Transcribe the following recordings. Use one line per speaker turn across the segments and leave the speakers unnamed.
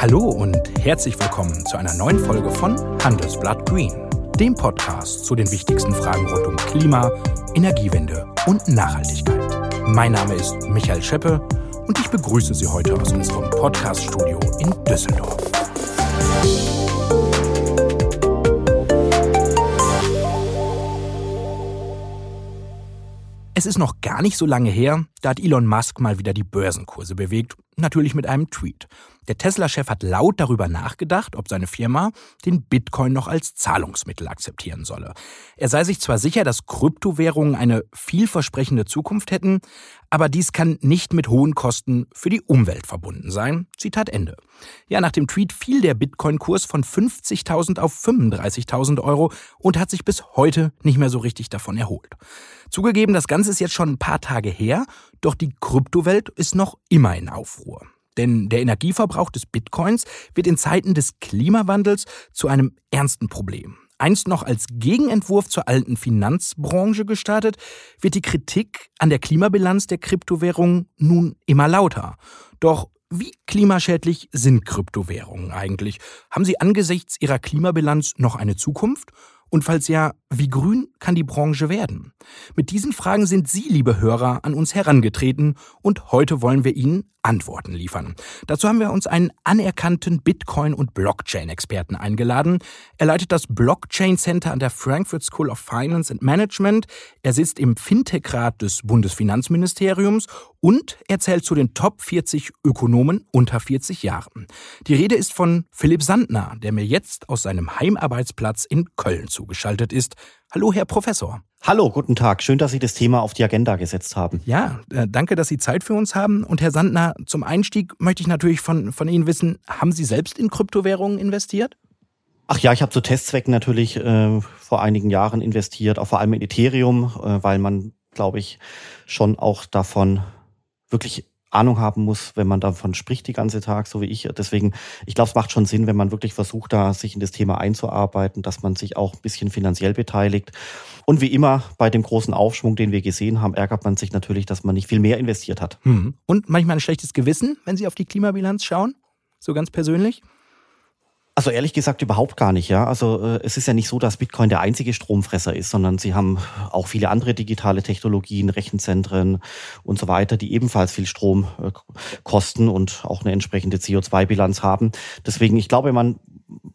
Hallo und herzlich willkommen zu einer neuen Folge von Handelsblatt Green, dem Podcast zu den wichtigsten Fragen rund um Klima, Energiewende und Nachhaltigkeit. Mein Name ist Michael Scheppe und ich begrüße Sie heute aus unserem Podcaststudio in Düsseldorf. Es ist noch gar nicht so lange her, da hat Elon Musk mal wieder die Börsenkurse bewegt, natürlich mit einem Tweet. Der Tesla-Chef hat laut darüber nachgedacht, ob seine Firma den Bitcoin noch als Zahlungsmittel akzeptieren solle. Er sei sich zwar sicher, dass Kryptowährungen eine vielversprechende Zukunft hätten, aber dies kann nicht mit hohen Kosten für die Umwelt verbunden sein. Zitat Ende. Ja, nach dem Tweet fiel der Bitcoin-Kurs von 50.000 auf 35.000 Euro und hat sich bis heute nicht mehr so richtig davon erholt. Zugegeben, das Ganze ist jetzt schon ein paar Tage her, doch die Kryptowelt ist noch immer in Aufruhr. Denn der Energieverbrauch des Bitcoins wird in Zeiten des Klimawandels zu einem ernsten Problem. Einst noch als Gegenentwurf zur alten Finanzbranche gestartet, wird die Kritik an der Klimabilanz der Kryptowährungen nun immer lauter. Doch wie klimaschädlich sind Kryptowährungen eigentlich? Haben sie angesichts ihrer Klimabilanz noch eine Zukunft? Und falls ja, wie grün kann die Branche werden? Mit diesen Fragen sind Sie, liebe Hörer, an uns herangetreten und heute wollen wir Ihnen Antworten liefern. Dazu haben wir uns einen anerkannten Bitcoin- und Blockchain-Experten eingeladen. Er leitet das Blockchain Center an der Frankfurt School of Finance and Management. Er sitzt im Fintech-Rat des Bundesfinanzministeriums und er zählt zu den Top 40 Ökonomen unter 40 Jahren. Die Rede ist von Philipp Sandner, der mir jetzt aus seinem Heimarbeitsplatz in Köln zugeschaltet ist. Hallo, Herr Professor.
Hallo, guten Tag. Schön, dass Sie das Thema auf die Agenda gesetzt haben.
Ja, äh, danke, dass Sie Zeit für uns haben. Und Herr Sandner, zum Einstieg möchte ich natürlich von, von Ihnen wissen, haben Sie selbst in Kryptowährungen investiert?
Ach ja, ich habe zu Testzwecken natürlich äh, vor einigen Jahren investiert, auch vor allem in Ethereum, äh, weil man, glaube ich, schon auch davon wirklich Ahnung haben muss, wenn man davon spricht die ganze Tag, so wie ich. Deswegen, ich glaube, es macht schon Sinn, wenn man wirklich versucht, da sich in das Thema einzuarbeiten, dass man sich auch ein bisschen finanziell beteiligt. Und wie immer bei dem großen Aufschwung, den wir gesehen haben, ärgert man sich natürlich, dass man nicht viel mehr investiert hat.
Hm. Und manchmal ein schlechtes Gewissen, wenn Sie auf die Klimabilanz schauen? So ganz persönlich?
Also ehrlich gesagt überhaupt gar nicht, ja. Also äh, es ist ja nicht so, dass Bitcoin der einzige Stromfresser ist, sondern sie haben auch viele andere digitale Technologien, Rechenzentren und so weiter, die ebenfalls viel Strom äh, kosten und auch eine entsprechende CO2-Bilanz haben. Deswegen, ich glaube, man,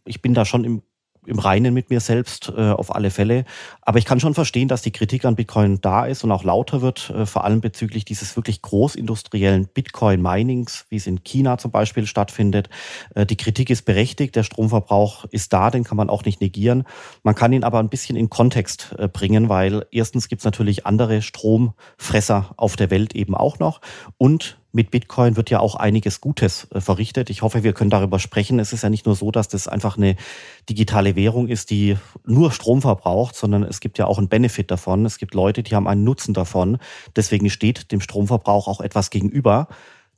ich bin da schon im im Reinen mit mir selbst äh, auf alle Fälle. Aber ich kann schon verstehen, dass die Kritik an Bitcoin da ist und auch lauter wird, äh, vor allem bezüglich dieses wirklich großindustriellen Bitcoin-Minings, wie es in China zum Beispiel stattfindet. Äh, die Kritik ist berechtigt, der Stromverbrauch ist da, den kann man auch nicht negieren. Man kann ihn aber ein bisschen in Kontext äh, bringen, weil erstens gibt es natürlich andere Stromfresser auf der Welt eben auch noch und mit Bitcoin wird ja auch einiges Gutes äh, verrichtet. Ich hoffe, wir können darüber sprechen. Es ist ja nicht nur so, dass das einfach eine digitale Währung ist, die nur Strom verbraucht, sondern es gibt ja auch einen Benefit davon. Es gibt Leute, die haben einen Nutzen davon. Deswegen steht dem Stromverbrauch auch etwas gegenüber.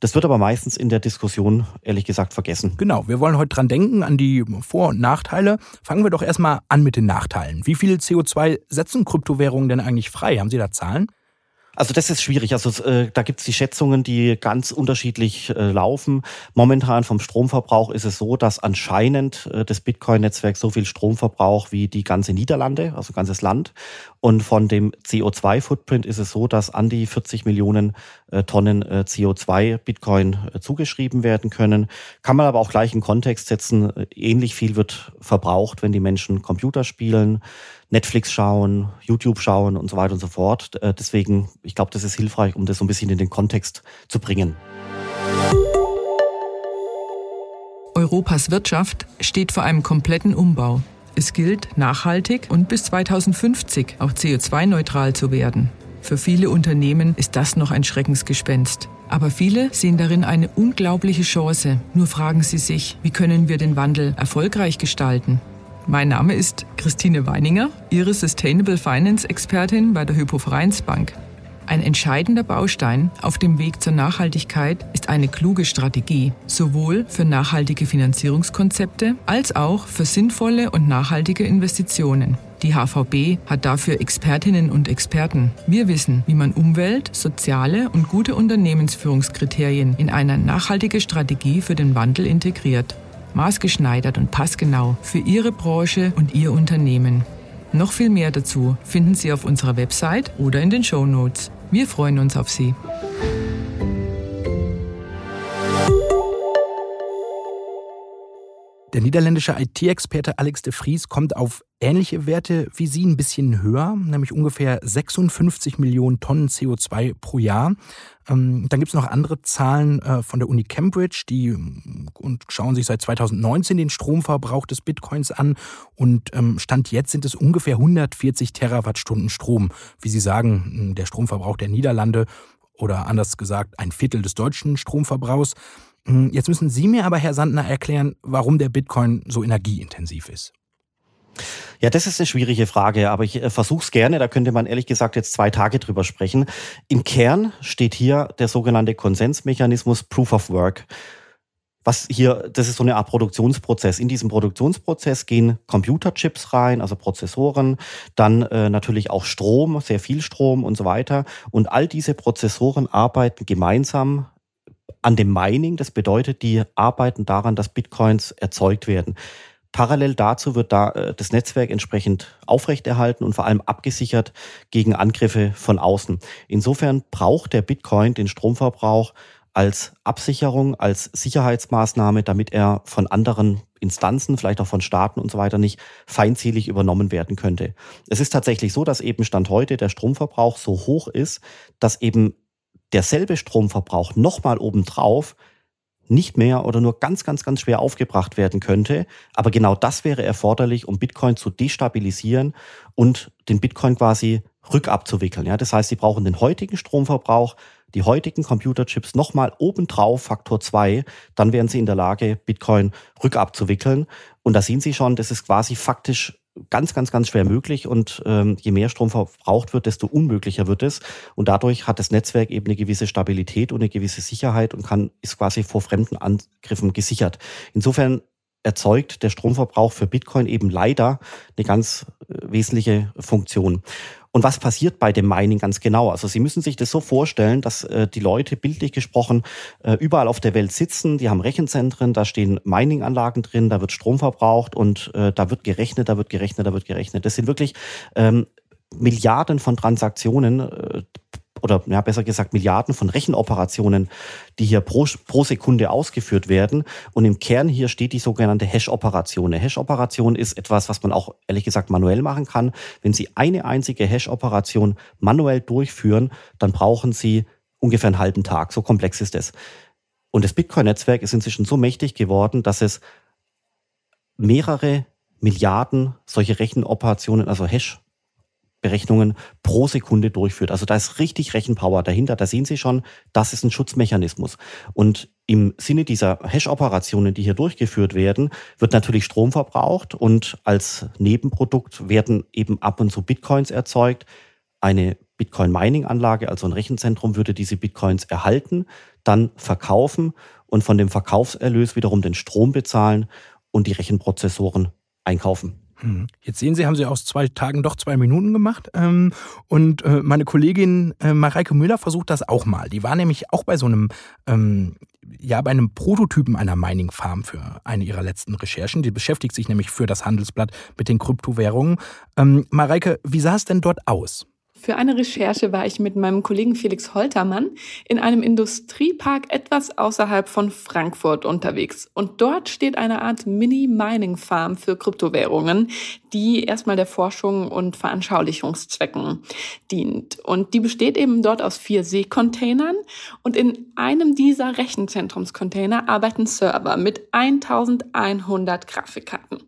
Das wird aber meistens in der Diskussion, ehrlich gesagt, vergessen.
Genau, wir wollen heute dran denken, an die Vor- und Nachteile. Fangen wir doch erstmal an mit den Nachteilen. Wie viel CO2 setzen Kryptowährungen denn eigentlich frei? Haben Sie da Zahlen?
Also das ist schwierig. Also äh, da gibt es die Schätzungen, die ganz unterschiedlich äh, laufen. Momentan vom Stromverbrauch ist es so, dass anscheinend äh, das Bitcoin-Netzwerk so viel Strom verbraucht wie die ganze Niederlande, also ganzes Land. Und von dem CO2-Footprint ist es so, dass an die 40 Millionen äh, Tonnen äh, CO2 Bitcoin äh, zugeschrieben werden können. Kann man aber auch gleich in Kontext setzen. Ähnlich viel wird verbraucht, wenn die Menschen Computer spielen, Netflix schauen, YouTube schauen und so weiter und so fort. Deswegen, ich glaube, das ist hilfreich, um das so ein bisschen in den Kontext zu bringen.
Europas Wirtschaft steht vor einem kompletten Umbau. Es gilt, nachhaltig und bis 2050 auch CO2-neutral zu werden. Für viele Unternehmen ist das noch ein Schreckensgespenst. Aber viele sehen darin eine unglaubliche Chance. Nur fragen sie sich, wie können wir den Wandel erfolgreich gestalten? Mein Name ist Christine Weininger, Ihre Sustainable Finance Expertin bei der Hypo Vereinsbank. Ein entscheidender Baustein auf dem Weg zur Nachhaltigkeit ist eine kluge Strategie, sowohl für nachhaltige Finanzierungskonzepte als auch für sinnvolle und nachhaltige Investitionen. Die HVB hat dafür Expertinnen und Experten. Wir wissen, wie man Umwelt, soziale und gute Unternehmensführungskriterien in eine nachhaltige Strategie für den Wandel integriert. Maßgeschneidert und passgenau für Ihre Branche und Ihr Unternehmen. Noch viel mehr dazu finden Sie auf unserer Website oder in den Show Notes. Wir freuen uns auf Sie.
Der niederländische IT-Experte Alex de Vries kommt auf ähnliche Werte wie Sie, ein bisschen höher, nämlich ungefähr 56 Millionen Tonnen CO2 pro Jahr. Ähm, dann gibt es noch andere Zahlen äh, von der Uni Cambridge, die mm, und schauen sich seit 2019 den Stromverbrauch des Bitcoins an und ähm, Stand jetzt sind es ungefähr 140 Terawattstunden Strom. Wie Sie sagen, mm, der Stromverbrauch der Niederlande oder anders gesagt ein Viertel des deutschen Stromverbrauchs. Hm, jetzt müssen Sie mir aber, Herr Sandner, erklären, warum der Bitcoin so energieintensiv ist.
Ja, das ist eine schwierige Frage, aber ich äh, versuche es gerne. Da könnte man ehrlich gesagt jetzt zwei Tage drüber sprechen. Im Kern steht hier der sogenannte Konsensmechanismus Proof of Work. Was hier, das ist so eine Art Produktionsprozess. In diesem Produktionsprozess gehen Computerchips rein, also Prozessoren, dann äh, natürlich auch Strom, sehr viel Strom und so weiter. Und all diese Prozessoren arbeiten gemeinsam an dem Mining. Das bedeutet, die arbeiten daran, dass Bitcoins erzeugt werden. Parallel dazu wird da äh, das Netzwerk entsprechend aufrechterhalten und vor allem abgesichert gegen Angriffe von außen. Insofern braucht der Bitcoin den Stromverbrauch als Absicherung, als Sicherheitsmaßnahme, damit er von anderen Instanzen, vielleicht auch von Staaten und so weiter nicht feindselig übernommen werden könnte. Es ist tatsächlich so, dass eben Stand heute der Stromverbrauch so hoch ist, dass eben derselbe Stromverbrauch nochmal obendrauf nicht mehr oder nur ganz, ganz, ganz schwer aufgebracht werden könnte. Aber genau das wäre erforderlich, um Bitcoin zu destabilisieren und den Bitcoin quasi rückabzuwickeln. Ja, das heißt, sie brauchen den heutigen Stromverbrauch, die heutigen Computerchips nochmal obendrauf, Faktor zwei, dann wären sie in der Lage, Bitcoin rückabzuwickeln. Und da sehen Sie schon, das ist quasi faktisch ganz, ganz, ganz schwer möglich und ähm, je mehr Strom verbraucht wird, desto unmöglicher wird es. Und dadurch hat das Netzwerk eben eine gewisse Stabilität und eine gewisse Sicherheit und kann, ist quasi vor fremden Angriffen gesichert. Insofern erzeugt der Stromverbrauch für Bitcoin eben leider eine ganz äh, wesentliche Funktion. Und was passiert bei dem Mining ganz genau? Also Sie müssen sich das so vorstellen, dass äh, die Leute bildlich gesprochen äh, überall auf der Welt sitzen, die haben Rechenzentren, da stehen Mining-Anlagen drin, da wird Strom verbraucht und äh, da wird gerechnet, da wird gerechnet, da wird gerechnet. Das sind wirklich ähm, Milliarden von Transaktionen äh, oder ja, besser gesagt Milliarden von Rechenoperationen, die hier pro, pro Sekunde ausgeführt werden. Und im Kern hier steht die sogenannte Hash-Operation. Eine Hash-Operation ist etwas, was man auch ehrlich gesagt manuell machen kann. Wenn Sie eine einzige Hash-Operation manuell durchführen, dann brauchen Sie ungefähr einen halben Tag. So komplex ist es. Und das Bitcoin-Netzwerk ist inzwischen so mächtig geworden, dass es mehrere Milliarden solche Rechenoperationen, also Hash Berechnungen pro Sekunde durchführt. Also da ist richtig Rechenpower dahinter. Da sehen Sie schon, das ist ein Schutzmechanismus. Und im Sinne dieser Hash-Operationen, die hier durchgeführt werden, wird natürlich Strom verbraucht und als Nebenprodukt werden eben ab und zu Bitcoins erzeugt. Eine Bitcoin-Mining-Anlage, also ein Rechenzentrum, würde diese Bitcoins erhalten, dann verkaufen und von dem Verkaufserlös wiederum den Strom bezahlen und die Rechenprozessoren einkaufen.
Hm. Jetzt sehen Sie, haben Sie aus zwei Tagen doch zwei Minuten gemacht. Ähm, und äh, meine Kollegin äh, Mareike Müller versucht das auch mal. Die war nämlich auch bei so einem, ähm, ja, bei einem Prototypen einer Mining Farm für eine ihrer letzten Recherchen. Die beschäftigt sich nämlich für das Handelsblatt mit den Kryptowährungen. Ähm, Mareike, wie sah es denn dort aus?
Für eine Recherche war ich mit meinem Kollegen Felix Holtermann in einem Industriepark etwas außerhalb von Frankfurt unterwegs. Und dort steht eine Art Mini-Mining-Farm für Kryptowährungen, die erstmal der Forschung und Veranschaulichungszwecken dient. Und die besteht eben dort aus vier Seekontainern. Und in einem dieser Rechenzentrumscontainer arbeiten Server mit 1100 Grafikkarten.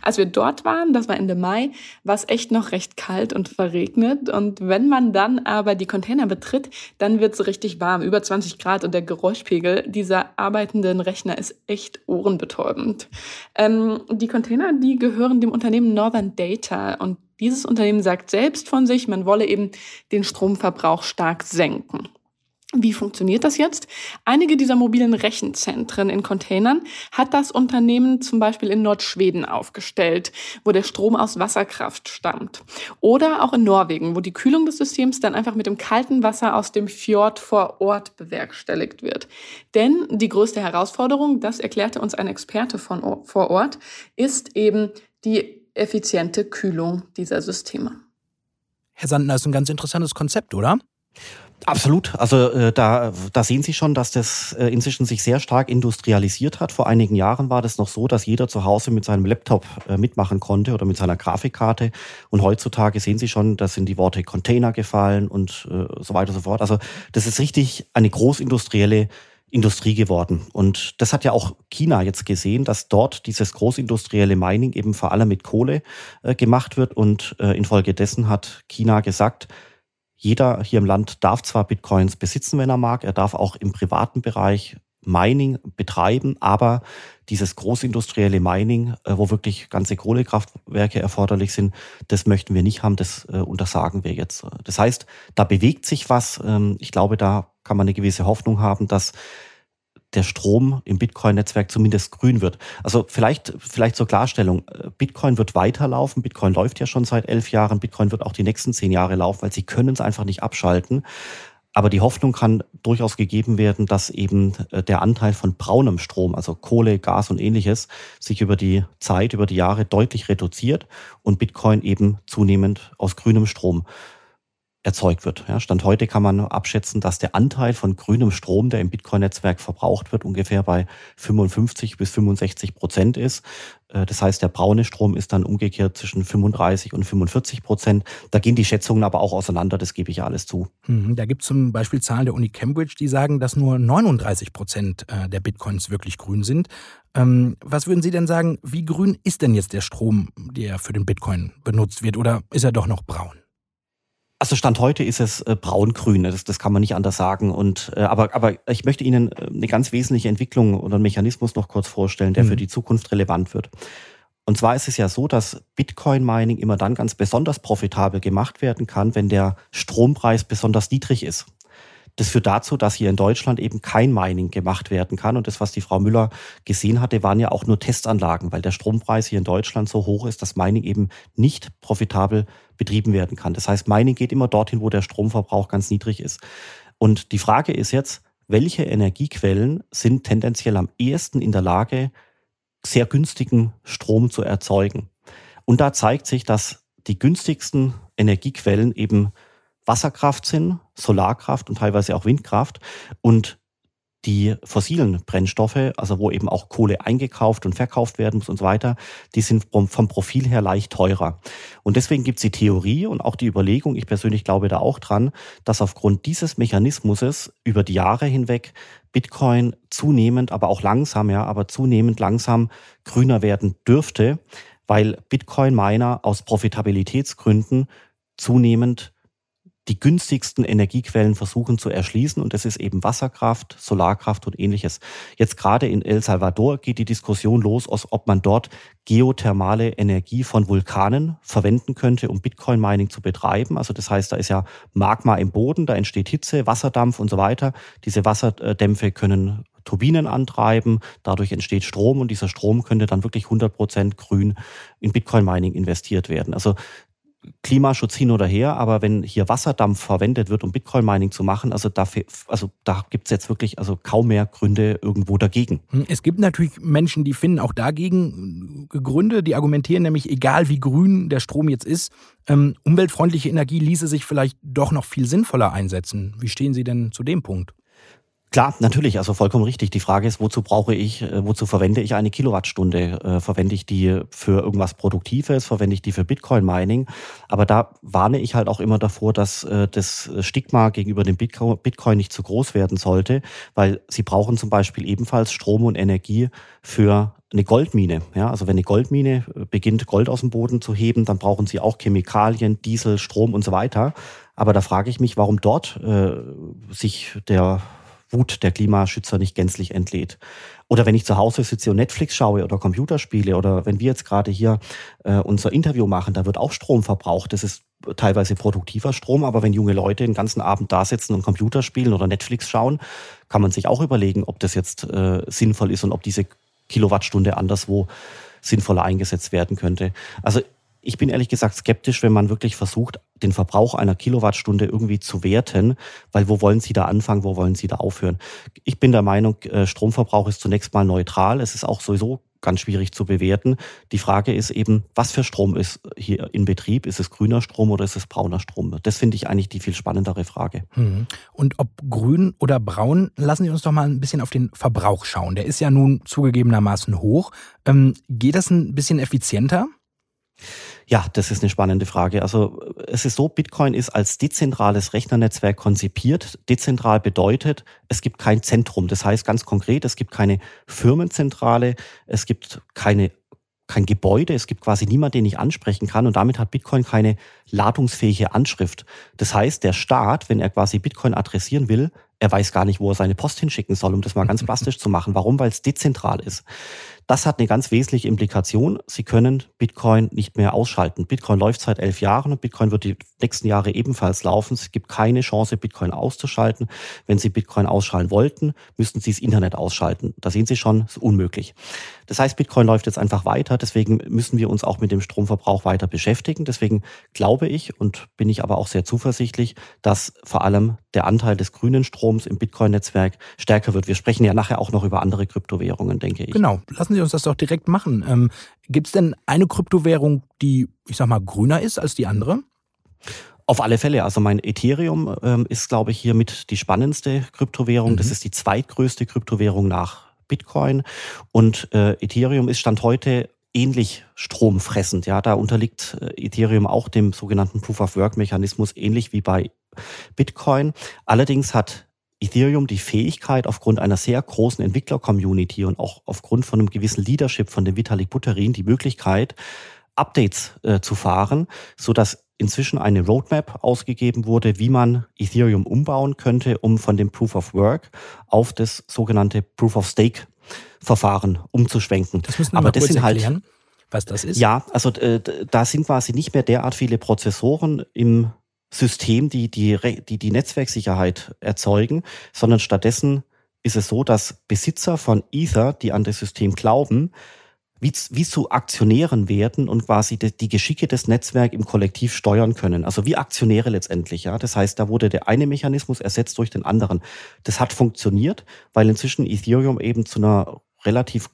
Als wir dort waren, das war Ende Mai, war es echt noch recht kalt und verregnet. Und wenn man dann aber die Container betritt, dann wird es richtig warm, über 20 Grad und der Geräuschpegel dieser arbeitenden Rechner ist echt ohrenbetäubend. Ähm, die Container, die gehören dem Unternehmen Northern Data und dieses Unternehmen sagt selbst von sich, man wolle eben den Stromverbrauch stark senken. Wie funktioniert das jetzt? Einige dieser mobilen Rechenzentren in Containern hat das Unternehmen zum Beispiel in Nordschweden aufgestellt, wo der Strom aus Wasserkraft stammt. Oder auch in Norwegen, wo die Kühlung des Systems dann einfach mit dem kalten Wasser aus dem Fjord vor Ort bewerkstelligt wird. Denn die größte Herausforderung, das erklärte uns ein Experte von vor Ort, ist eben die effiziente Kühlung dieser Systeme.
Herr Sandner, ist ein ganz interessantes Konzept, oder?
Absolut. Also äh, da, da sehen Sie schon, dass das äh, inzwischen sich sehr stark industrialisiert hat. Vor einigen Jahren war das noch so, dass jeder zu Hause mit seinem Laptop äh, mitmachen konnte oder mit seiner Grafikkarte. Und heutzutage sehen Sie schon, da sind die Worte Container gefallen und äh, so weiter und so fort. Also das ist richtig eine großindustrielle Industrie geworden. Und das hat ja auch China jetzt gesehen, dass dort dieses großindustrielle Mining eben vor allem mit Kohle äh, gemacht wird. Und äh, infolgedessen hat China gesagt, jeder hier im Land darf zwar Bitcoins besitzen, wenn er mag, er darf auch im privaten Bereich Mining betreiben, aber dieses großindustrielle Mining, äh, wo wirklich ganze Kohlekraftwerke erforderlich sind, das möchten wir nicht haben, das äh, untersagen wir jetzt. Das heißt, da bewegt sich was. Ähm, ich glaube, da kann man eine gewisse Hoffnung haben, dass der Strom im Bitcoin-Netzwerk zumindest grün wird. Also vielleicht, vielleicht zur Klarstellung, Bitcoin wird weiterlaufen. Bitcoin läuft ja schon seit elf Jahren. Bitcoin wird auch die nächsten zehn Jahre laufen, weil sie können es einfach nicht abschalten. Aber die Hoffnung kann durchaus gegeben werden, dass eben äh, der Anteil von braunem Strom, also Kohle, Gas und ähnliches, sich über die Zeit, über die Jahre deutlich reduziert und Bitcoin eben zunehmend aus grünem Strom erzeugt wird. Ja, Stand heute kann man abschätzen, dass der Anteil von grünem Strom, der im Bitcoin-Netzwerk verbraucht wird, ungefähr bei 55 bis 65 Prozent ist. Äh, das heißt, der braune Strom ist dann umgekehrt zwischen 35 und 45 Prozent. Da gehen die Schätzungen aber auch auseinander, das gebe ich ja alles zu.
Mhm, da gibt es zum Beispiel Zahlen der Uni Cambridge, die sagen, dass nur 39 Prozent äh, der Bitcoins wirklich grün sind. Ähm, was würden Sie denn sagen, wie grün ist denn jetzt der Strom, der für den Bitcoin benutzt wird, oder ist er doch noch braun?
Also Stand heute ist es äh, braun-grün, ne? das, das kann man nicht anders sagen. Und, äh, aber, aber ich möchte Ihnen äh, eine ganz wesentliche Entwicklung oder einen Mechanismus noch kurz vorstellen, der mhm. für die Zukunft relevant wird. Und zwar ist es ja so, dass Bitcoin-Mining immer dann ganz besonders profitabel gemacht werden kann, wenn der Strompreis besonders niedrig ist. Das führt dazu, dass hier in Deutschland eben kein Mining gemacht werden kann. Und das, was die Frau Müller gesehen hatte, waren ja auch nur Testanlagen, weil der Strompreis hier in Deutschland so hoch ist, dass Mining eben nicht profitabel betrieben werden kann. Das heißt, Mining geht immer dorthin, wo der Stromverbrauch ganz niedrig ist. Und die Frage ist jetzt, welche Energiequellen sind tendenziell am ehesten in der Lage, sehr günstigen Strom zu erzeugen? Und da zeigt sich, dass die günstigsten Energiequellen eben Wasserkraft sind, Solarkraft und teilweise auch Windkraft. Und die fossilen Brennstoffe, also wo eben auch Kohle eingekauft und verkauft werden muss und so weiter, die sind vom Profil her leicht teurer. Und deswegen gibt es die Theorie und auch die Überlegung, ich persönlich glaube da auch dran, dass aufgrund dieses Mechanismus über die Jahre hinweg Bitcoin zunehmend, aber auch langsam, ja, aber zunehmend langsam grüner werden dürfte, weil Bitcoin-Miner aus Profitabilitätsgründen zunehmend die günstigsten Energiequellen versuchen zu erschließen. Und das ist eben Wasserkraft, Solarkraft und ähnliches. Jetzt gerade in El Salvador geht die Diskussion los, ob man dort geothermale Energie von Vulkanen verwenden könnte, um Bitcoin-Mining zu betreiben. Also das heißt, da ist ja Magma im Boden, da entsteht Hitze, Wasserdampf und so weiter. Diese Wasserdämpfe können Turbinen antreiben, dadurch entsteht Strom und dieser Strom könnte dann wirklich 100 Prozent grün in Bitcoin-Mining investiert werden. Also Klimaschutz hin oder her, aber wenn hier Wasserdampf verwendet wird, um Bitcoin-Mining zu machen, also, dafür, also da gibt es jetzt wirklich also kaum mehr Gründe irgendwo dagegen.
Hm, es gibt natürlich Menschen, die finden auch dagegen Gründe, die argumentieren nämlich, egal wie grün der Strom jetzt ist, ähm, umweltfreundliche Energie ließe sich vielleicht doch noch viel sinnvoller einsetzen. Wie stehen Sie denn zu dem Punkt?
Klar, natürlich, also vollkommen richtig. Die Frage ist, wozu brauche ich, äh, wozu verwende ich eine Kilowattstunde? Äh, verwende ich die für irgendwas Produktives? Verwende ich die für Bitcoin-Mining? Aber da warne ich halt auch immer davor, dass äh, das Stigma gegenüber dem Bitcoin nicht zu groß werden sollte, weil sie brauchen zum Beispiel ebenfalls Strom und Energie für eine Goldmine. Ja, also wenn eine Goldmine beginnt, Gold aus dem Boden zu heben, dann brauchen sie auch Chemikalien, Diesel, Strom und so weiter. Aber da frage ich mich, warum dort äh, sich der Wut der Klimaschützer nicht gänzlich entlädt. Oder wenn ich zu Hause sitze und Netflix schaue oder Computerspiele oder wenn wir jetzt gerade hier äh, unser Interview machen, da wird auch Strom verbraucht. Das ist teilweise produktiver Strom, aber wenn junge Leute den ganzen Abend da sitzen und Computer spielen oder Netflix schauen, kann man sich auch überlegen, ob das jetzt äh, sinnvoll ist und ob diese Kilowattstunde anderswo sinnvoller eingesetzt werden könnte. Also ich bin ehrlich gesagt skeptisch, wenn man wirklich versucht, den Verbrauch einer Kilowattstunde irgendwie zu werten, weil wo wollen Sie da anfangen, wo wollen Sie da aufhören? Ich bin der Meinung, äh, Stromverbrauch ist zunächst mal neutral. Es ist auch sowieso ganz schwierig zu bewerten. Die Frage ist eben, was für Strom ist hier in Betrieb? Ist es grüner Strom oder ist es brauner Strom? Das finde ich eigentlich die viel spannendere Frage.
Hm. Und ob grün oder braun, lassen Sie uns doch mal ein bisschen auf den Verbrauch schauen. Der ist ja nun zugegebenermaßen hoch. Ähm, geht das ein bisschen effizienter?
Ja, das ist eine spannende Frage. Also es ist so, Bitcoin ist als dezentrales Rechnernetzwerk konzipiert. Dezentral bedeutet, es gibt kein Zentrum. Das heißt ganz konkret, es gibt keine Firmenzentrale, es gibt keine kein Gebäude, es gibt quasi niemand, den ich ansprechen kann und damit hat Bitcoin keine ladungsfähige Anschrift. Das heißt, der Staat, wenn er quasi Bitcoin adressieren will, er weiß gar nicht, wo er seine Post hinschicken soll, um das mal ganz plastisch zu machen. Warum? Weil es dezentral ist. Das hat eine ganz wesentliche Implikation. Sie können Bitcoin nicht mehr ausschalten. Bitcoin läuft seit elf Jahren und Bitcoin wird die nächsten Jahre ebenfalls laufen. Es gibt keine Chance, Bitcoin auszuschalten. Wenn Sie Bitcoin ausschalten wollten, müssten Sie das Internet ausschalten. Da sehen Sie schon, ist unmöglich. Das heißt, Bitcoin läuft jetzt einfach weiter. Deswegen müssen wir uns auch mit dem Stromverbrauch weiter beschäftigen. Deswegen glaube ich und bin ich aber auch sehr zuversichtlich, dass vor allem der Anteil des grünen Stroms im Bitcoin-Netzwerk stärker wird. Wir sprechen ja nachher auch noch über andere Kryptowährungen, denke ich.
Genau. Lassen Sie uns das doch direkt machen. Ähm, Gibt es denn eine Kryptowährung, die, ich sag mal, grüner ist als die andere?
Auf alle Fälle. Also mein Ethereum ähm, ist, glaube ich, hier mit die spannendste Kryptowährung. Mhm. Das ist die zweitgrößte Kryptowährung nach Bitcoin. Und äh, Ethereum ist Stand heute ähnlich stromfressend. Ja, da unterliegt äh, Ethereum auch dem sogenannten Proof-of-Work-Mechanismus, ähnlich wie bei Bitcoin. Allerdings hat Ethereum die Fähigkeit, aufgrund einer sehr großen Entwickler-Community und auch aufgrund von einem gewissen Leadership von dem Vitalik Buterin die Möglichkeit, Updates äh, zu fahren, so dass inzwischen eine Roadmap ausgegeben wurde, wie man Ethereum umbauen könnte, um von dem Proof of Work auf das sogenannte Proof of Stake Verfahren umzuschwenken.
Das müssen wir Aber mal das sind halt erklären, halt, was das ist.
Ja, also äh, da sind quasi nicht mehr derart viele Prozessoren im System, die die, die die Netzwerksicherheit erzeugen, sondern stattdessen ist es so, dass Besitzer von Ether, die an das System glauben, wie, wie zu Aktionären werden und quasi die, die Geschicke des Netzwerks im Kollektiv steuern können. Also wie Aktionäre letztendlich, ja. Das heißt, da wurde der eine Mechanismus ersetzt durch den anderen. Das hat funktioniert, weil inzwischen Ethereum eben zu einer relativ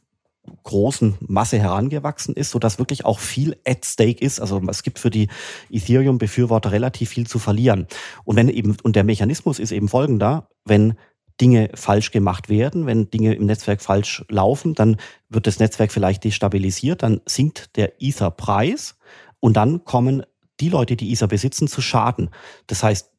großen Masse herangewachsen ist, so dass wirklich auch viel at stake ist. Also es gibt für die Ethereum-Befürworter relativ viel zu verlieren. Und wenn eben, und der Mechanismus ist eben folgender, wenn Dinge falsch gemacht werden, wenn Dinge im Netzwerk falsch laufen, dann wird das Netzwerk vielleicht destabilisiert, dann sinkt der Ether-Preis und dann kommen die Leute, die Ether besitzen, zu Schaden. Das heißt,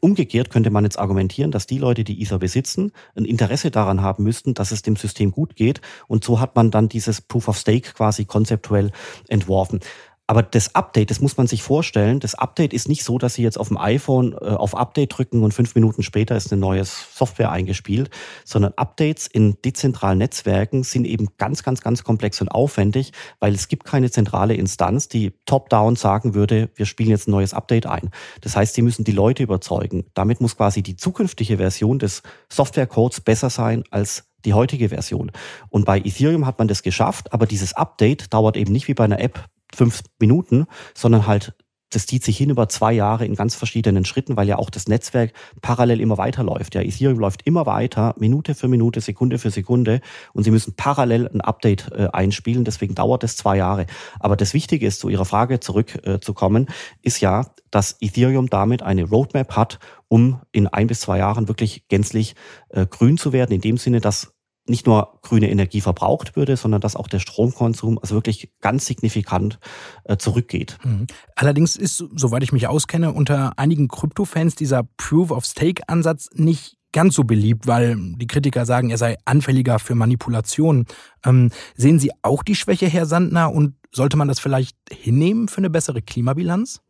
Umgekehrt könnte man jetzt argumentieren, dass die Leute, die Ether besitzen, ein Interesse daran haben müssten, dass es dem System gut geht. Und so hat man dann dieses Proof of Stake quasi konzeptuell entworfen. Aber das Update, das muss man sich vorstellen, das Update ist nicht so, dass Sie jetzt auf dem iPhone äh, auf Update drücken und fünf Minuten später ist eine neue Software eingespielt, sondern Updates in dezentralen Netzwerken sind eben ganz, ganz, ganz komplex und aufwendig, weil es gibt keine zentrale Instanz, die top-down sagen würde, wir spielen jetzt ein neues Update ein. Das heißt, Sie müssen die Leute überzeugen. Damit muss quasi die zukünftige Version des Softwarecodes besser sein als die heutige Version. Und bei Ethereum hat man das geschafft, aber dieses Update dauert eben nicht wie bei einer App fünf Minuten, sondern halt das zieht sich hin über zwei Jahre in ganz verschiedenen Schritten, weil ja auch das Netzwerk parallel immer weiterläuft. Ja, Ethereum läuft immer weiter, Minute für Minute, Sekunde für Sekunde und Sie müssen parallel ein Update äh, einspielen. Deswegen dauert es zwei Jahre. Aber das Wichtige ist, zu Ihrer Frage zurückzukommen, äh, ist ja, dass Ethereum damit eine Roadmap hat, um in ein bis zwei Jahren wirklich gänzlich äh, grün zu werden, in dem Sinne, dass nicht nur grüne Energie verbraucht würde, sondern dass auch der Stromkonsum also wirklich ganz signifikant äh, zurückgeht.
Mhm. Allerdings ist, soweit ich mich auskenne, unter einigen Krypto-Fans dieser Proof-of-Stake-Ansatz nicht ganz so beliebt, weil die Kritiker sagen, er sei anfälliger für Manipulationen. Ähm, sehen Sie auch die Schwäche, Herr Sandner, und sollte man das vielleicht hinnehmen für eine bessere Klimabilanz?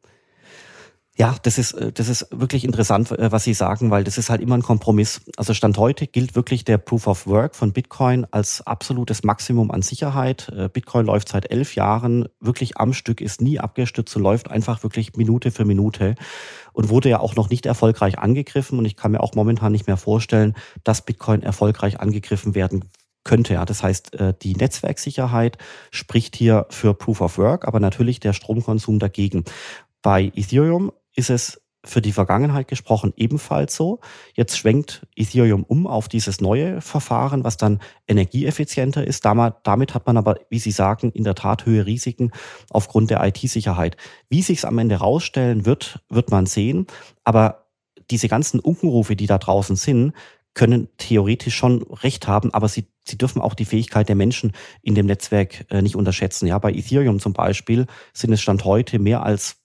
Ja, das ist, äh, das ist wirklich interessant, äh, was Sie sagen, weil das ist halt immer ein Kompromiss. Also Stand heute gilt wirklich der Proof of Work von Bitcoin als absolutes Maximum an Sicherheit. Äh, Bitcoin läuft seit elf Jahren wirklich am Stück, ist nie abgestürzt und läuft einfach wirklich Minute für Minute und wurde ja auch noch nicht erfolgreich angegriffen. Und ich kann mir auch momentan nicht mehr vorstellen, dass Bitcoin erfolgreich angegriffen werden könnte. Ja, das heißt, die Netzwerksicherheit spricht hier für Proof of Work, aber natürlich der Stromkonsum dagegen. Bei Ethereum ist es für die Vergangenheit gesprochen ebenfalls so. Jetzt schwenkt Ethereum um auf dieses neue Verfahren, was dann energieeffizienter ist. Damit hat man aber, wie Sie sagen, in der Tat höhere Risiken aufgrund der IT-Sicherheit. Wie sich es am Ende rausstellen wird, wird man sehen. Aber diese ganzen Unkenrufe, die da draußen sind, können theoretisch schon recht haben, aber sie, sie dürfen auch die Fähigkeit der Menschen in dem Netzwerk äh, nicht unterschätzen. Ja, bei Ethereum zum Beispiel sind es Stand heute mehr als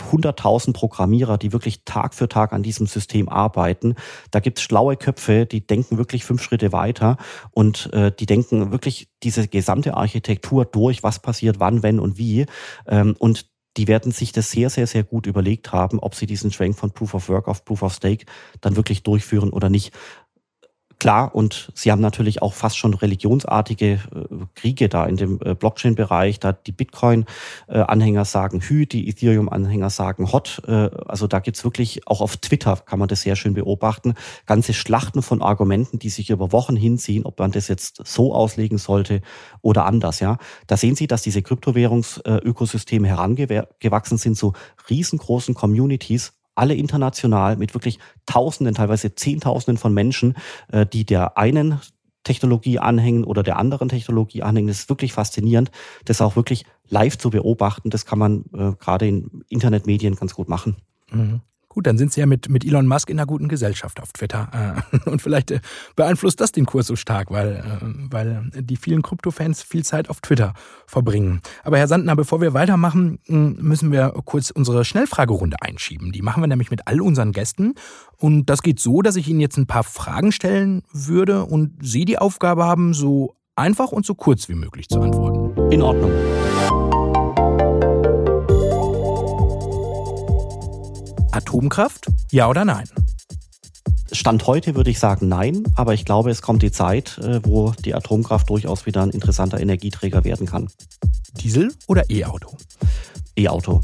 100.000 Programmierer, die wirklich Tag für Tag an diesem System arbeiten. Da gibt's schlaue Köpfe, die denken wirklich fünf Schritte weiter und äh, die denken wirklich diese gesamte Architektur durch, was passiert, wann, wenn und wie. Ähm, und die werden sich das sehr, sehr, sehr gut überlegt haben, ob sie diesen Schwenk von Proof of Work auf Proof of Stake dann wirklich durchführen oder nicht. Klar, und sie haben natürlich auch fast schon religionsartige äh, Kriege da in dem äh, Blockchain-Bereich. Da die Bitcoin-Anhänger sagen Hü, die Ethereum-Anhänger sagen Hot. Äh, also da gibt's wirklich, auch auf Twitter kann man das sehr schön beobachten, ganze Schlachten von Argumenten, die sich über Wochen hinziehen, ob man das jetzt so auslegen sollte oder anders. Ja, Da sehen Sie, dass diese Kryptowährungsökosysteme herangewachsen sind zu riesengroßen Communities alle international mit wirklich Tausenden, teilweise Zehntausenden von Menschen, äh, die der einen Technologie anhängen oder der anderen Technologie anhängen. Das ist wirklich faszinierend, das auch wirklich live zu beobachten. Das kann man äh, gerade in Internetmedien ganz gut machen.
Mhm. Gut, dann sind Sie ja mit, mit Elon Musk in einer guten Gesellschaft auf Twitter. Äh, und vielleicht äh, beeinflusst das den Kurs so stark, weil, äh, weil die vielen Krypto-Fans viel Zeit auf Twitter verbringen. Aber Herr Sandner, bevor wir weitermachen, müssen wir kurz unsere Schnellfragerunde einschieben. Die machen wir nämlich mit all unseren Gästen. Und das geht so, dass ich Ihnen jetzt ein paar Fragen stellen würde und Sie die Aufgabe haben, so einfach und so kurz wie möglich zu antworten.
In Ordnung.
Atomkraft? Ja oder nein?
Stand heute würde ich sagen nein, aber ich glaube, es kommt die Zeit, äh, wo die Atomkraft durchaus wieder ein interessanter Energieträger werden kann.
Diesel oder E-Auto?
E-Auto.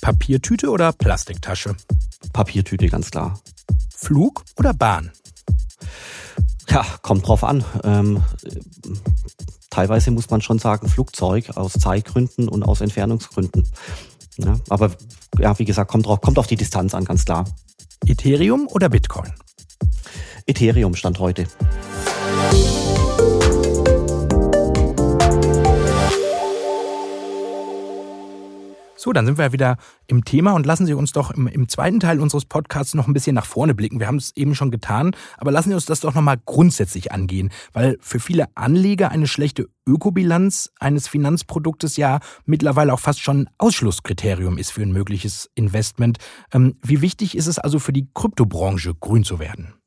Papiertüte oder Plastiktasche?
Papiertüte, ganz klar.
Flug oder Bahn?
Ja, kommt drauf an. Ähm, teilweise muss man schon sagen Flugzeug aus Zeitgründen und aus Entfernungsgründen. Ja, aber ja, wie gesagt, kommt, drauf, kommt auf die Distanz an, ganz klar.
Ethereum oder Bitcoin?
Ethereum stand heute.
So, dann sind wir wieder im Thema und lassen Sie uns doch im, im, zweiten Teil unseres Podcasts noch ein bisschen nach vorne blicken. Wir haben es eben schon getan, aber lassen Sie uns das doch nochmal grundsätzlich angehen, weil für viele Anleger eine schlechte Ökobilanz eines Finanzproduktes ja mittlerweile auch fast schon Ausschlusskriterium ist für ein mögliches Investment. Ähm, wie wichtig ist es also für die Kryptobranche, grün zu werden?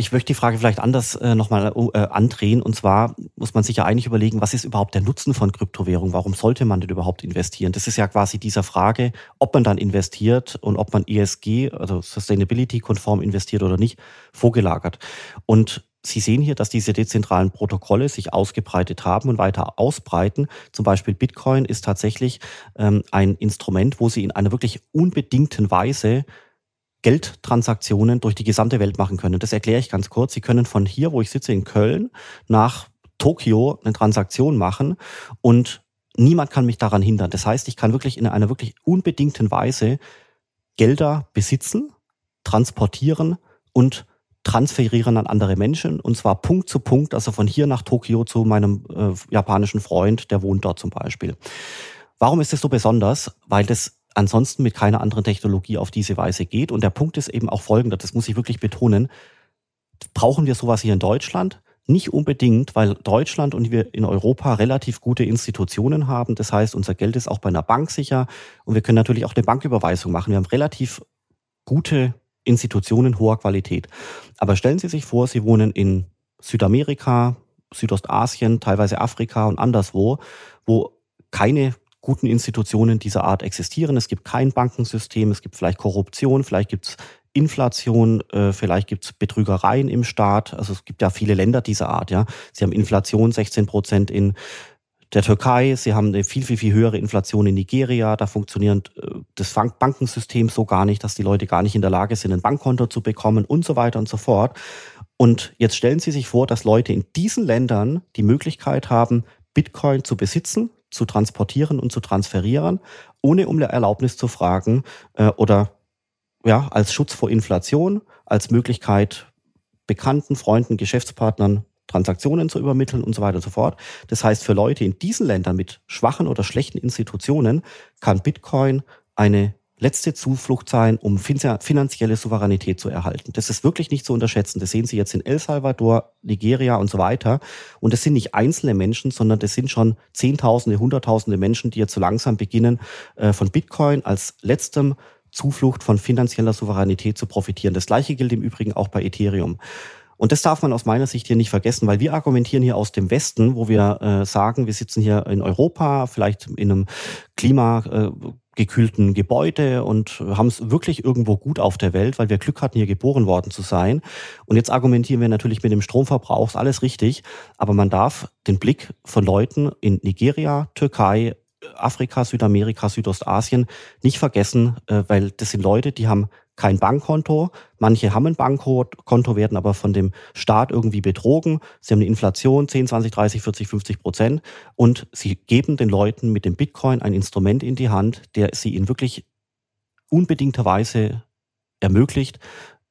Ich möchte die Frage vielleicht anders äh, nochmal äh, andrehen. Und zwar muss man sich ja eigentlich überlegen, was ist überhaupt der Nutzen von Kryptowährung? Warum sollte man denn überhaupt investieren? Das ist ja quasi dieser Frage, ob man dann investiert und ob man ESG, also Sustainability-konform investiert oder nicht, vorgelagert. Und Sie sehen hier, dass diese dezentralen Protokolle sich ausgebreitet haben und weiter ausbreiten. Zum Beispiel Bitcoin ist tatsächlich ähm, ein Instrument, wo Sie in einer wirklich unbedingten Weise Geldtransaktionen durch die gesamte Welt machen können. Das erkläre ich ganz kurz. Sie können von hier, wo ich sitze in Köln, nach Tokio eine Transaktion machen und niemand kann mich daran hindern. Das heißt, ich kann wirklich in einer wirklich unbedingten Weise Gelder besitzen, transportieren und transferieren an andere Menschen und zwar Punkt zu Punkt, also von hier nach Tokio zu meinem äh, japanischen Freund, der wohnt dort zum Beispiel. Warum ist das so besonders? Weil das ansonsten mit keiner anderen Technologie auf diese Weise geht. Und der Punkt ist eben auch folgender, das muss ich wirklich betonen. Brauchen wir sowas hier in Deutschland? Nicht unbedingt, weil Deutschland und wir in Europa relativ gute Institutionen haben. Das heißt, unser Geld ist auch bei einer Bank sicher und wir können natürlich auch eine Banküberweisung machen. Wir haben relativ gute Institutionen hoher Qualität. Aber stellen Sie sich vor, Sie wohnen in Südamerika, Südostasien, teilweise Afrika und anderswo, wo keine guten Institutionen dieser Art existieren. Es gibt kein Bankensystem, es gibt vielleicht Korruption, vielleicht gibt es Inflation, äh, vielleicht gibt es Betrügereien im Staat. Also es gibt ja viele Länder dieser Art, ja. Sie haben Inflation 16 Prozent in der Türkei, sie haben eine viel, viel, viel höhere Inflation in Nigeria, da funktioniert äh, das Bankensystem so gar nicht, dass die Leute gar nicht in der Lage sind, ein Bankkonto zu bekommen und so weiter und so fort. Und jetzt stellen Sie sich vor, dass Leute in diesen Ländern die Möglichkeit haben, Bitcoin zu besitzen, zu transportieren und zu transferieren, ohne um Erlaubnis zu fragen äh, oder ja, als Schutz vor Inflation, als Möglichkeit, Bekannten, Freunden, Geschäftspartnern Transaktionen zu übermitteln und so weiter und so fort. Das heißt, für Leute in diesen Ländern mit schwachen oder schlechten Institutionen kann Bitcoin eine letzte Zuflucht sein, um finanzielle Souveränität zu erhalten. Das ist wirklich nicht zu unterschätzen. Das sehen Sie jetzt in El Salvador, Nigeria und so weiter. Und das sind nicht einzelne Menschen, sondern das sind schon Zehntausende, Hunderttausende Menschen, die jetzt so langsam beginnen, äh, von Bitcoin als letztem Zuflucht von finanzieller Souveränität zu profitieren. Das gleiche gilt im Übrigen auch bei Ethereum. Und das darf man aus meiner Sicht hier nicht vergessen, weil wir argumentieren hier aus dem Westen, wo wir äh, sagen, wir sitzen hier in Europa, vielleicht in einem klimagekühlten Gebäude und haben es wirklich irgendwo gut auf der Welt, weil wir Glück hatten, hier geboren worden zu sein. Und jetzt argumentieren wir natürlich mit dem Stromverbrauch, ist alles richtig, aber man darf den Blick von Leuten in Nigeria, Türkei, Afrika, Südamerika, Südostasien nicht vergessen, äh, weil das sind Leute, die haben kein Bankkonto. Manche haben ein Bankkonto, werden aber von dem Staat irgendwie betrogen. Sie haben eine Inflation 10, 20, 30, 40, 50 Prozent und sie geben den Leuten mit dem Bitcoin ein Instrument in die Hand, der sie in wirklich unbedingter Weise ermöglicht,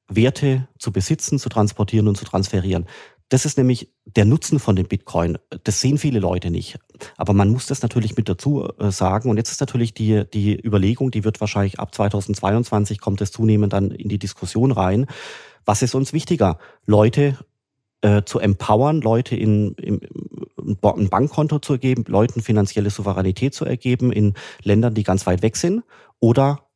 Werte zu besitzen, zu transportieren und zu transferieren. Das ist nämlich der Nutzen von dem Bitcoin. Das sehen viele Leute nicht. Aber man muss das natürlich mit dazu äh, sagen. Und jetzt ist natürlich die, die Überlegung, die wird wahrscheinlich ab 2022 kommt es zunehmend dann in die Diskussion rein. Was ist uns wichtiger? Leute äh, zu empowern, Leute in, in, in ein Bankkonto zu ergeben, Leuten finanzielle Souveränität zu ergeben in Ländern, die ganz weit weg sind oder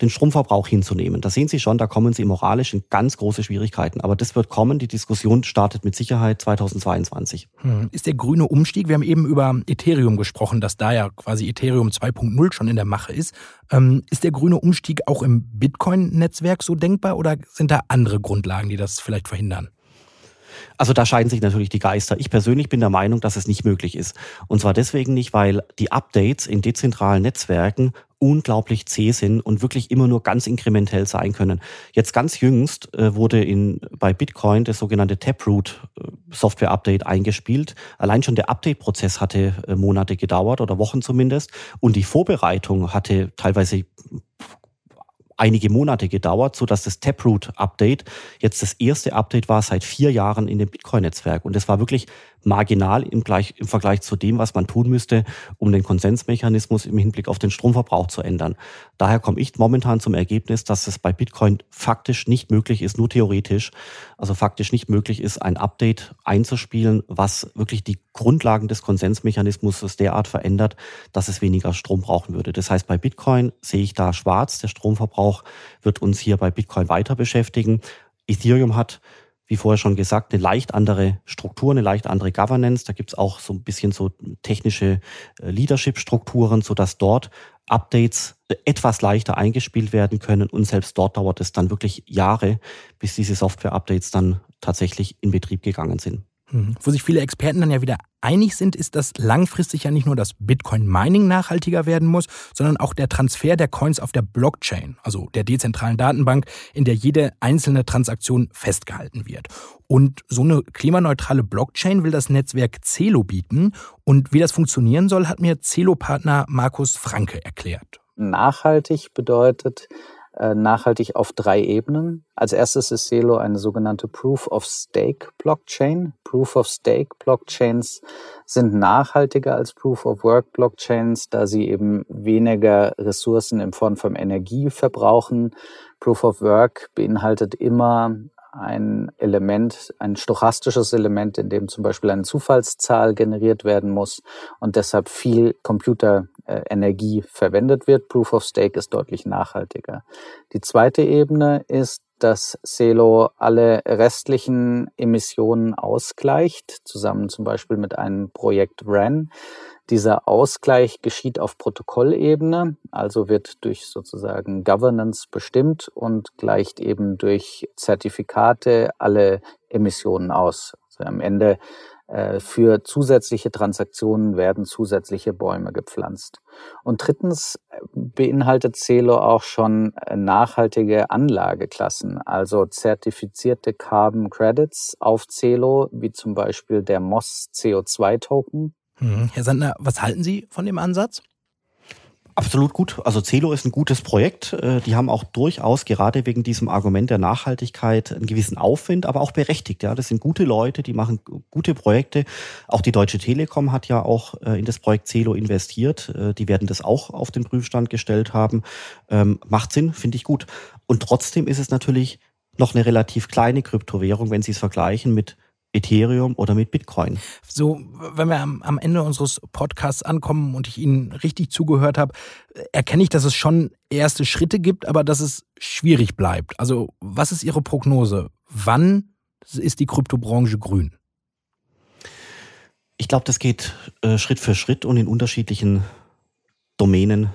den Stromverbrauch hinzunehmen. Da sehen Sie schon, da kommen Sie moralisch in ganz große Schwierigkeiten. Aber das wird kommen. Die Diskussion startet mit Sicherheit 2022.
Hm. Ist der grüne Umstieg, wir haben eben über Ethereum gesprochen, dass da ja quasi Ethereum 2.0 schon in der Mache ist. Ähm, ist der grüne Umstieg auch im Bitcoin-Netzwerk so denkbar oder sind da andere Grundlagen, die das vielleicht verhindern?
Also da scheiden sich natürlich die Geister. Ich persönlich bin der Meinung, dass es nicht möglich ist. Und zwar deswegen nicht, weil die Updates in dezentralen Netzwerken unglaublich zäh sind und wirklich immer nur ganz inkrementell sein können. Jetzt ganz jüngst äh, wurde in, bei Bitcoin das sogenannte Taproot äh, Software Update eingespielt. Allein schon der Update-Prozess hatte äh, Monate gedauert oder Wochen zumindest und die Vorbereitung hatte teilweise einige Monate gedauert, so dass das Taproot-Update jetzt das erste Update war seit vier Jahren in dem Bitcoin-Netzwerk. Und es war wirklich marginal im, gleich, im Vergleich zu dem, was man tun müsste, um den Konsensmechanismus im Hinblick auf den Stromverbrauch zu ändern. Daher komme ich momentan zum Ergebnis, dass es bei Bitcoin faktisch nicht möglich ist, nur theoretisch, also faktisch nicht möglich ist, ein Update einzuspielen, was wirklich die Grundlagen des Konsensmechanismus derart verändert, dass es weniger Strom brauchen würde. Das heißt, bei Bitcoin sehe ich da schwarz. Der Stromverbrauch wird uns hier bei Bitcoin weiter beschäftigen. Ethereum hat wie vorher schon gesagt, eine leicht andere Struktur, eine leicht andere Governance. Da gibt es auch so ein bisschen so technische äh, Leadership-Strukturen, sodass dort Updates etwas leichter eingespielt werden können. Und selbst dort dauert es dann wirklich Jahre, bis diese Software-Updates dann tatsächlich in Betrieb gegangen sind.
Hm. Wo sich viele Experten dann ja wieder einig sind, ist, dass langfristig ja nicht nur das Bitcoin-Mining nachhaltiger werden muss, sondern auch der Transfer der Coins auf der Blockchain, also der dezentralen Datenbank, in der jede einzelne Transaktion festgehalten wird. Und so eine klimaneutrale Blockchain will das Netzwerk Celo bieten. Und wie das funktionieren soll, hat mir Celo-Partner Markus Franke erklärt.
Nachhaltig bedeutet, nachhaltig auf drei Ebenen. Als erstes ist Celo eine sogenannte Proof of Stake Blockchain. Proof of Stake Blockchains sind nachhaltiger als Proof of Work Blockchains, da sie eben weniger Ressourcen in Form von Energie verbrauchen. Proof of Work beinhaltet immer ein Element, ein stochastisches Element, in dem zum Beispiel eine Zufallszahl generiert werden muss und deshalb viel Computerenergie verwendet wird. Proof of Stake ist deutlich nachhaltiger. Die zweite Ebene ist, dass Celo alle restlichen Emissionen ausgleicht, zusammen zum Beispiel mit einem Projekt RAN. Dieser Ausgleich geschieht auf Protokollebene, also wird durch sozusagen Governance bestimmt und gleicht eben durch Zertifikate alle Emissionen aus. Also am Ende äh, für zusätzliche Transaktionen werden zusätzliche Bäume gepflanzt. Und drittens äh, beinhaltet Celo auch schon äh, nachhaltige Anlageklassen, also zertifizierte Carbon Credits auf Celo, wie zum Beispiel der MOS CO2 Token.
Hm. Herr Sandner, was halten Sie von dem Ansatz?
Absolut gut. Also Celo ist ein gutes Projekt. Äh, die haben auch durchaus gerade wegen diesem Argument der Nachhaltigkeit einen gewissen Aufwind, aber auch berechtigt. Ja, das sind gute Leute, die machen gute Projekte. Auch die Deutsche Telekom hat ja auch äh, in das Projekt Celo investiert. Äh, die werden das auch auf den Prüfstand gestellt haben. Ähm, macht Sinn, finde ich gut. Und trotzdem ist es natürlich noch eine relativ kleine Kryptowährung, wenn Sie es vergleichen mit Ethereum oder mit Bitcoin.
So, wenn wir am, am Ende unseres Podcasts ankommen und ich Ihnen richtig zugehört habe, erkenne ich, dass es schon erste Schritte gibt, aber dass es schwierig bleibt. Also, was ist Ihre Prognose? Wann ist die Kryptobranche grün?
Ich glaube, das geht äh, Schritt für Schritt und in unterschiedlichen Domänen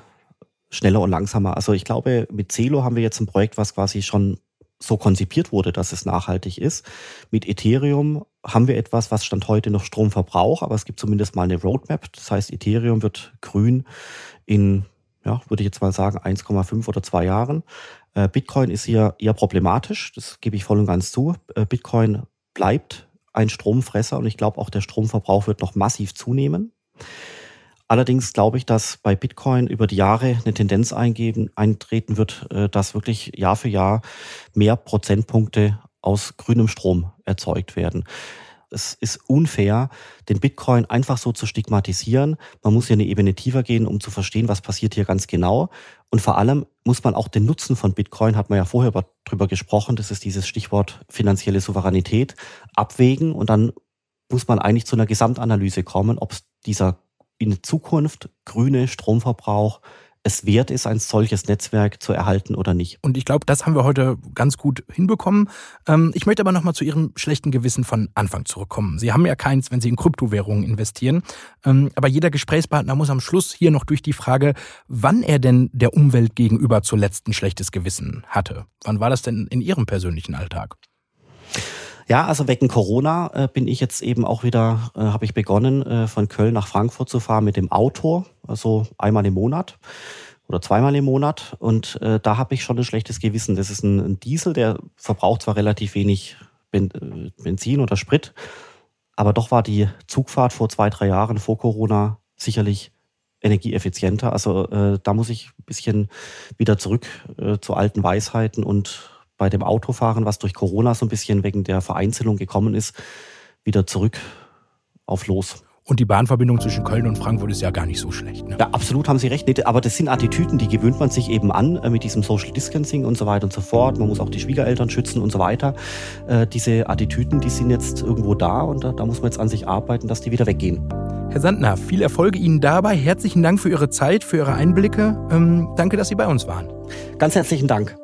schneller und langsamer. Also ich glaube, mit Celo haben wir jetzt ein Projekt, was quasi schon so konzipiert wurde, dass es nachhaltig ist. Mit Ethereum haben wir etwas, was Stand heute noch Strom verbraucht, aber es gibt zumindest mal eine Roadmap. Das heißt, Ethereum wird grün in, ja, würde ich jetzt mal sagen, 1,5 oder 2 Jahren. Äh, Bitcoin ist hier eher problematisch, das gebe ich voll und ganz zu. Äh, Bitcoin bleibt ein Stromfresser und ich glaube auch der Stromverbrauch wird noch massiv zunehmen. Allerdings glaube ich, dass bei Bitcoin über die Jahre eine Tendenz eingeben, eintreten wird, äh, dass wirklich Jahr für Jahr mehr Prozentpunkte aus grünem Strom erzeugt werden. Es ist unfair, den Bitcoin einfach so zu stigmatisieren. Man muss ja eine Ebene tiefer gehen, um zu verstehen, was passiert hier ganz genau. Und vor allem muss man auch den Nutzen von Bitcoin, hat man ja vorher drüber gesprochen, das ist dieses Stichwort finanzielle Souveränität, abwägen und dann muss man eigentlich zu einer Gesamtanalyse kommen, ob dieser in Zukunft grüne Stromverbrauch es wert ist, ein solches Netzwerk zu erhalten oder nicht.
Und ich glaube, das haben wir heute ganz gut hinbekommen. Ähm, ich möchte aber nochmal zu Ihrem schlechten Gewissen von Anfang zurückkommen. Sie haben ja keins, wenn Sie in Kryptowährungen investieren. Ähm, aber jeder Gesprächspartner muss am Schluss hier noch durch die Frage, wann er denn der Umwelt gegenüber zuletzt ein schlechtes Gewissen hatte. Wann war das denn in Ihrem persönlichen Alltag?
Ja, also wegen Corona äh, bin ich jetzt eben auch wieder, äh, habe ich begonnen, äh, von Köln nach Frankfurt zu fahren mit dem Auto, also einmal im Monat oder zweimal im Monat. Und äh, da habe ich schon ein schlechtes Gewissen. Das ist ein, ein Diesel, der verbraucht zwar relativ wenig ben, äh, Benzin oder Sprit, aber doch war die Zugfahrt vor zwei, drei Jahren vor Corona sicherlich energieeffizienter. Also äh, da muss ich ein bisschen wieder zurück äh, zu alten Weisheiten und bei dem Autofahren, was durch Corona so ein bisschen wegen der Vereinzelung gekommen ist, wieder zurück auf Los.
Und die Bahnverbindung zwischen Köln und Frankfurt ist ja gar nicht so schlecht.
Ne? Ja, absolut haben Sie recht. Aber das sind Attitüden, die gewöhnt man sich eben an äh, mit diesem Social Distancing und so weiter und so fort. Man muss auch die Schwiegereltern schützen und so weiter. Äh, diese Attitüden, die sind jetzt irgendwo da und da, da muss man jetzt an sich arbeiten, dass die wieder weggehen.
Herr Sandner, viel Erfolg Ihnen dabei. Herzlichen Dank für Ihre Zeit, für Ihre Einblicke. Ähm, danke, dass Sie bei uns waren.
Ganz herzlichen Dank.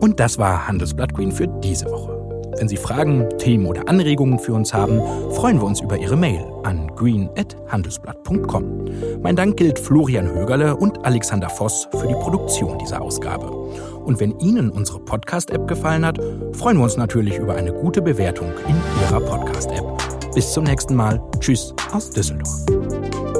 Und das war Handelsblatt Green für diese Woche. Wenn Sie Fragen, Themen oder Anregungen für uns haben, freuen wir uns über Ihre Mail an green.handelsblatt.com. Mein Dank gilt Florian Högerle und Alexander Voss für die Produktion dieser Ausgabe. Und wenn Ihnen unsere Podcast-App gefallen hat, freuen wir uns natürlich über eine gute Bewertung in Ihrer Podcast-App. Bis zum nächsten Mal. Tschüss aus Düsseldorf.